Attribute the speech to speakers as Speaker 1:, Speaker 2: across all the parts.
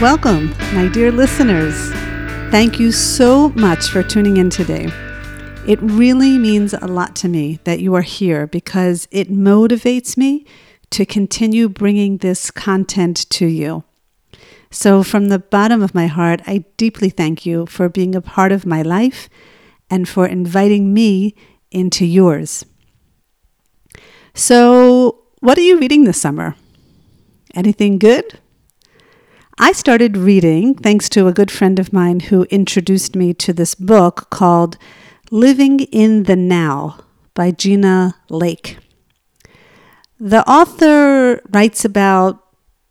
Speaker 1: Welcome, my dear listeners. Thank you so much for tuning in today. It really means a lot to me that you are here because it motivates me to continue bringing this content to you. So, from the bottom of my heart, I deeply thank you for being a part of my life and for inviting me into yours. So, what are you reading this summer? Anything good? I started reading thanks to a good friend of mine who introduced me to this book called Living in the Now by Gina Lake. The author writes about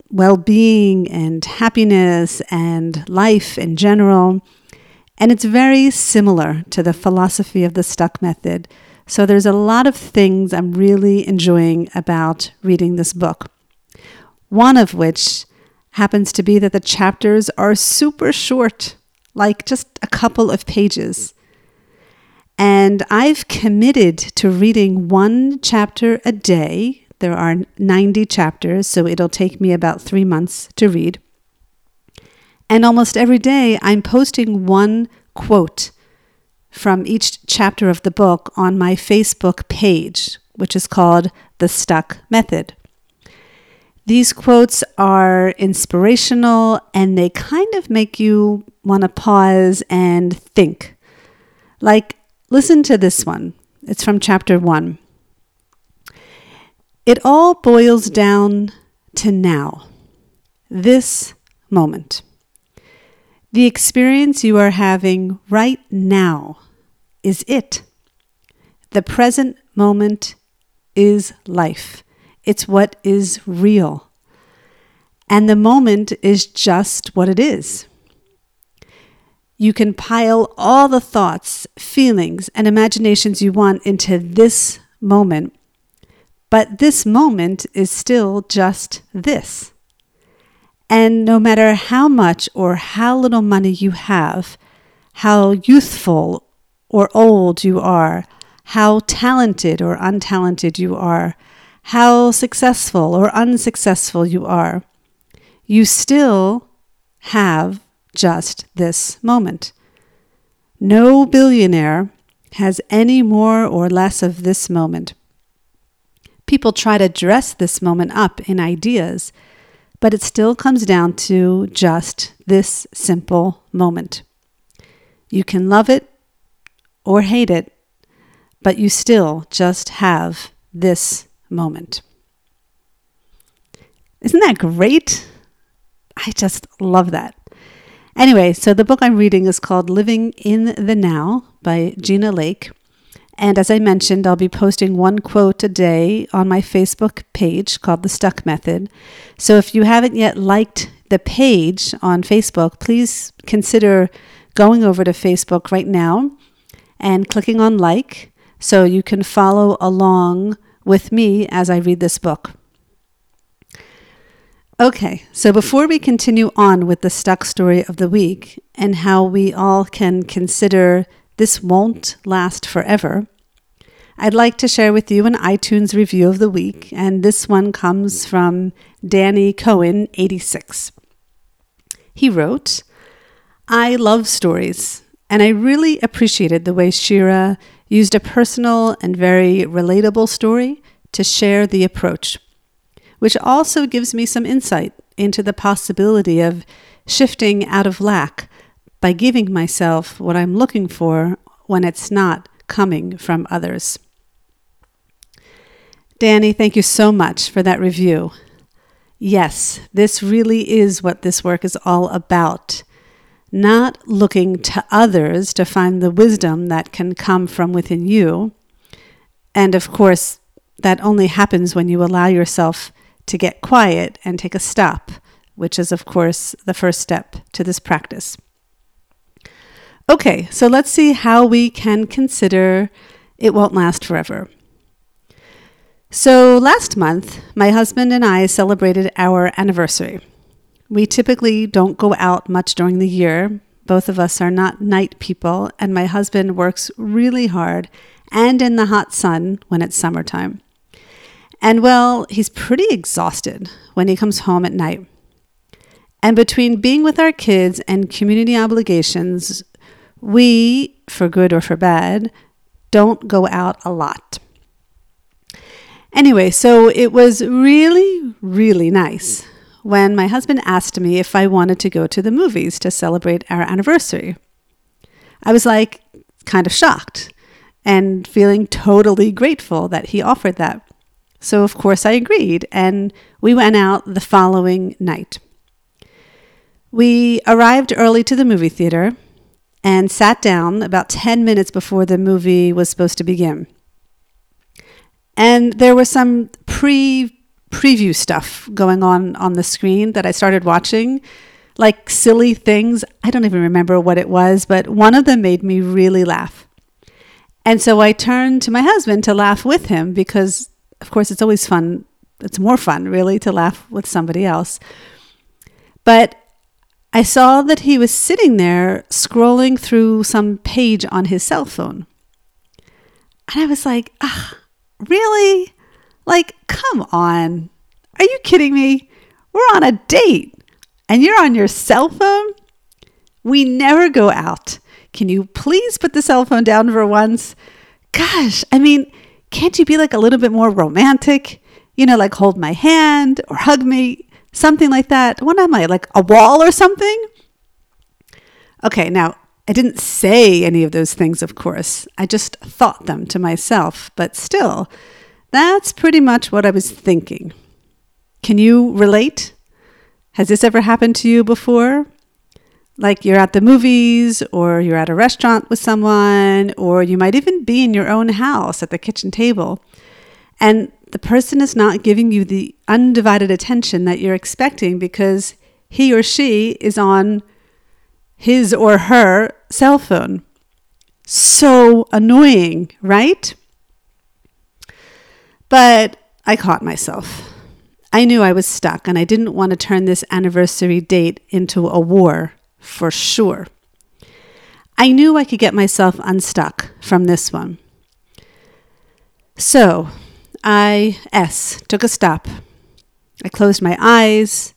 Speaker 1: well being and happiness and life in general, and it's very similar to the philosophy of the Stuck Method. So there's a lot of things I'm really enjoying about reading this book. One of which happens to be that the chapters are super short, like just a couple of pages. And I've committed to reading one chapter a day. There are 90 chapters, so it'll take me about three months to read. And almost every day, I'm posting one quote from each chapter of the book on my Facebook page, which is called The Stuck Method. These quotes are inspirational and they kind of make you want to pause and think. Like, listen to this one. It's from chapter one. It all boils down to now, this moment. The experience you are having right now is it. The present moment is life. It's what is real. And the moment is just what it is. You can pile all the thoughts, feelings, and imaginations you want into this moment, but this moment is still just this. And no matter how much or how little money you have, how youthful or old you are, how talented or untalented you are, how successful or unsuccessful you are, you still have just this moment. No billionaire has any more or less of this moment. People try to dress this moment up in ideas, but it still comes down to just this simple moment. You can love it or hate it, but you still just have this moment. Isn't that great? I just love that. Anyway, so the book I'm reading is called Living in the Now by Gina Lake. And as I mentioned, I'll be posting one quote a day on my Facebook page called The Stuck Method. So if you haven't yet liked the page on Facebook, please consider going over to Facebook right now and clicking on like so you can follow along with me as I read this book. Okay, so before we continue on with the stuck story of the week and how we all can consider this won't last forever, I'd like to share with you an iTunes review of the week, and this one comes from Danny Cohen, 86. He wrote, I love stories, and I really appreciated the way Shira used a personal and very relatable story to share the approach, which also gives me some insight into the possibility of shifting out of lack by giving myself what I'm looking for when it's not coming from others. Danny, thank you so much for that review. Yes, this really is what this work is all about not looking to others to find the wisdom that can come from within you. And of course, that only happens when you allow yourself to get quiet and take a stop which is, of course, the first step to this practice. Okay, so let's see how we can consider it won't last forever. So, last month, my husband and I celebrated our anniversary. We typically don't go out much during the year. Both of us are not night people, and my husband works really hard and in the hot sun when it's summertime. And well, he's pretty exhausted when he comes home at night. And between being with our kids and community obligations, we, for good or for bad, don't go out a lot. Anyway, so it was really, really nice when my husband asked me if I wanted to go to the movies to celebrate our anniversary. I was like kind of shocked and feeling totally grateful that he offered that. So, of course, I agreed, and we went out the following night. We arrived early to the movie theater and sat down about 10 minutes before the movie was supposed to begin. And there was some pre preview stuff going on on the screen that I started watching, like silly things. I don't even remember what it was, but one of them made me really laugh. And so I turned to my husband to laugh with him because, of course, it's always fun. It's more fun, really, to laugh with somebody else. But I saw that he was sitting there scrolling through some page on his cell phone. And I was like, ah, really? Like, come on. Are you kidding me? We're on a date and you're on your cell phone? We never go out. Can you please put the cell phone down for once? Gosh, I mean, can't you be like a little bit more romantic? You know, like hold my hand or hug me, something like that. What am I, like a wall or something? Okay, now I didn't say any of those things, of course. I just thought them to myself, but still, that's pretty much what I was thinking. Can you relate? Has this ever happened to you before? like you're at the movies or you're at a restaurant with someone, or you might even be in your own house at the kitchen table. And the person is not giving you the undivided attention that you're expecting because he or she is on his or her cell phone. So annoying, right? But I caught myself. I knew I was stuck and I didn't want to turn this anniversary date into a war for sure. I knew I could get myself unstuck from this one. So I, S, took a stop. I closed my eyes.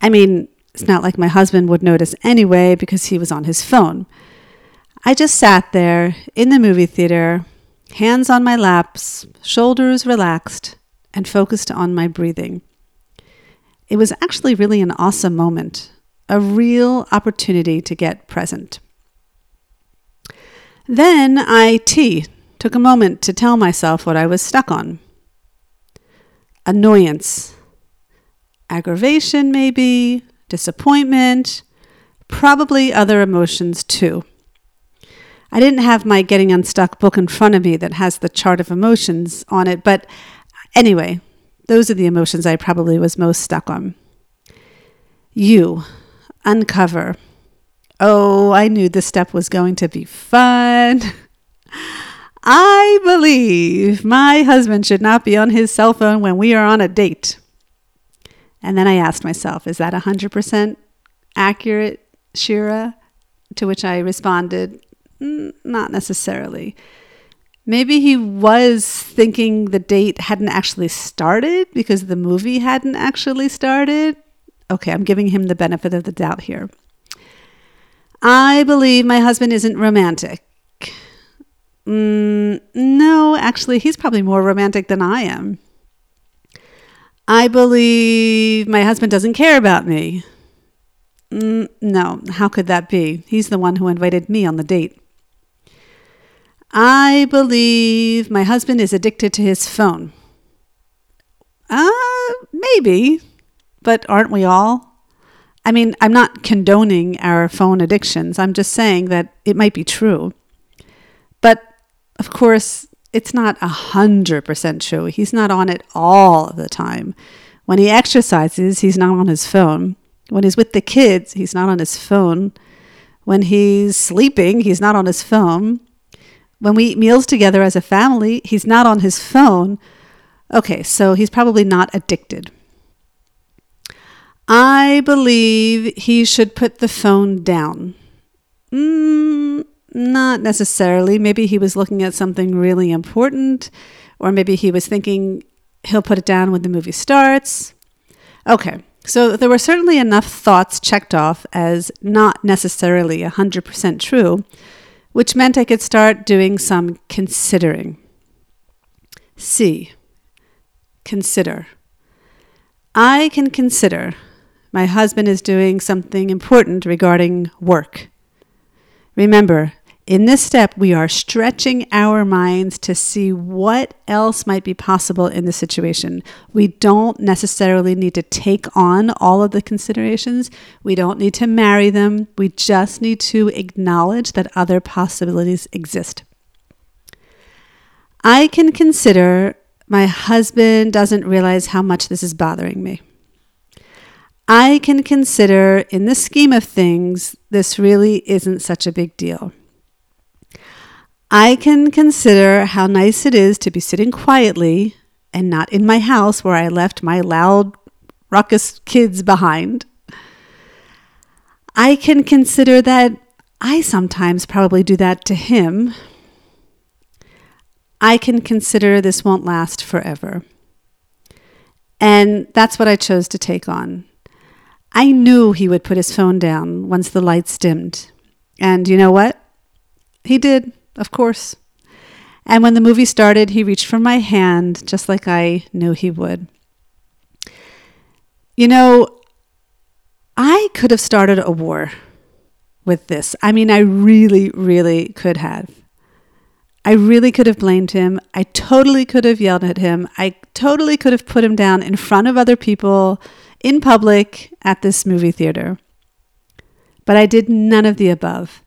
Speaker 1: I mean, it's not like my husband would notice anyway because he was on his phone. I just sat there in the movie theater, hands on my laps, shoulders relaxed, and focused on my breathing. It was actually really an awesome moment a real opportunity to get present. Then I, T, took a moment to tell myself what I was stuck on annoyance, aggravation, maybe, disappointment, probably other emotions too. I didn't have my Getting Unstuck book in front of me that has the chart of emotions on it, but anyway, those are the emotions I probably was most stuck on. You, uncover. Oh, I knew this step was going to be fun. I believe my husband should not be on his cell phone when we are on a date. And then I asked myself, is that 100% accurate, Shira? To which I responded, not necessarily. Maybe he was thinking the date hadn't actually started because the movie hadn't actually started. Okay, I'm giving him the benefit of the doubt here. I believe my husband isn't romantic. Mm, no, actually, he's probably more romantic than I am. I believe my husband doesn't care about me. Mm, no, how could that be? He's the one who invited me on the date. I believe my husband is addicted to his phone. Uh, maybe but aren't we all? I mean, I'm not condoning our phone addictions. I'm just saying that it might be true. But of course, it's not a hundred percent true. He's not on it all the time. When he exercises, he's not on his phone. When he's with the kids, he's not on his phone. When he's sleeping, he's not on his phone. When we eat meals together as a family, he's not on his phone. Okay, so he's probably not addicted. I believe he should put the phone down. Mm, not necessarily. Maybe he was looking at something really important, or maybe he was thinking he'll put it down when the movie starts. Okay, so there were certainly enough thoughts checked off as not necessarily 100% true, which meant I could start doing some considering. C. Consider. I can consider my husband is doing something important regarding work. Remember, in this step, we are stretching our minds to see what else might be possible in the situation. We don't necessarily need to take on all of the considerations. We don't need to marry them. We just need to acknowledge that other possibilities exist. I can consider my husband doesn't realize how much this is bothering me. I can consider, in the scheme of things, this really isn't such a big deal. I can consider how nice it is to be sitting quietly and not in my house where I left my loud, ruckus kids behind. I can consider that I sometimes probably do that to him. I can consider this won't last forever. And that's what I chose to take on. I knew he would put his phone down once the lights dimmed. And you know what? He did, of course. And when the movie started, he reached for my hand just like I knew he would. You know, I could have started a war with this. I mean, I really, really could have. I really could have blamed him. I totally could have yelled at him. I totally could have put him down in front of other people in public at this movie theater. But I did none of the above.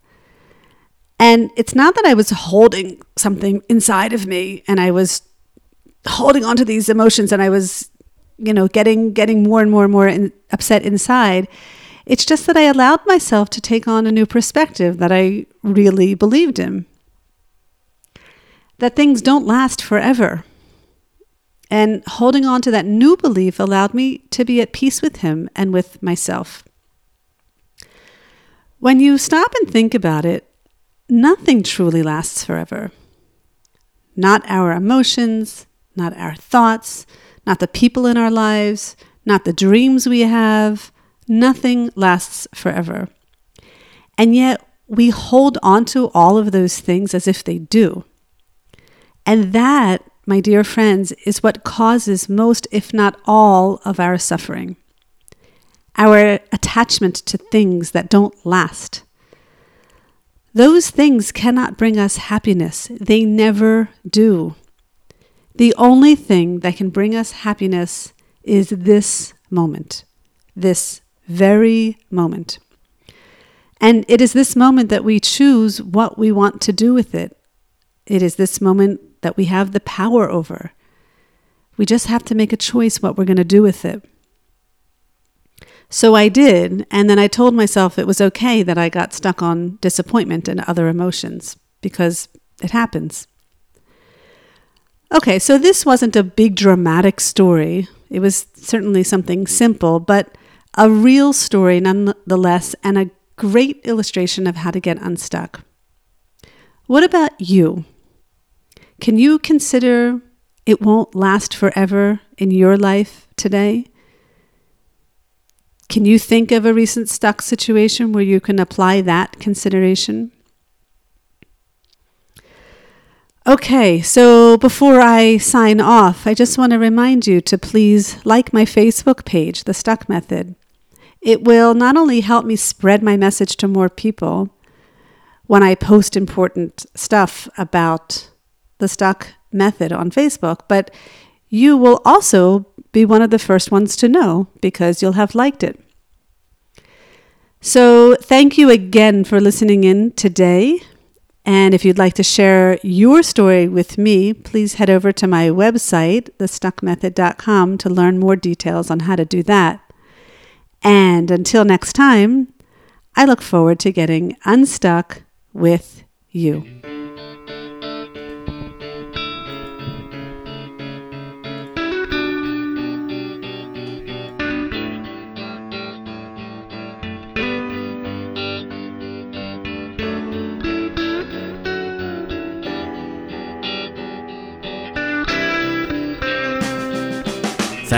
Speaker 1: And it's not that I was holding something inside of me and I was holding on to these emotions and I was, you know, getting getting more and more and more in, upset inside. It's just that I allowed myself to take on a new perspective that I really believed in. That things don't last forever. And holding on to that new belief allowed me to be at peace with him and with myself. When you stop and think about it, nothing truly lasts forever. Not our emotions, not our thoughts, not the people in our lives, not the dreams we have. Nothing lasts forever. And yet, we hold on to all of those things as if they do. And that my dear friends, is what causes most, if not all, of our suffering. Our attachment to things that don't last. Those things cannot bring us happiness. They never do. The only thing that can bring us happiness is this moment, this very moment. And it is this moment that we choose what we want to do with it. It is this moment that we have the power over. We just have to make a choice what we're going to do with it. So I did, and then I told myself it was okay that I got stuck on disappointment and other emotions because it happens. Okay, so this wasn't a big dramatic story. It was certainly something simple, but a real story nonetheless, and a great illustration of how to get unstuck. What about you? Can you consider it won't last forever in your life today? Can you think of a recent stuck situation where you can apply that consideration? Okay, so before I sign off, I just want to remind you to please like my Facebook page, The Stuck Method. It will not only help me spread my message to more people when I post important stuff about the stuck method on Facebook, but you will also be one of the first ones to know because you'll have liked it. So, thank you again for listening in today. And if you'd like to share your story with me, please head over to my website, thestuckmethod.com, to learn more details on how to do that. And until next time, I look forward to getting unstuck with you.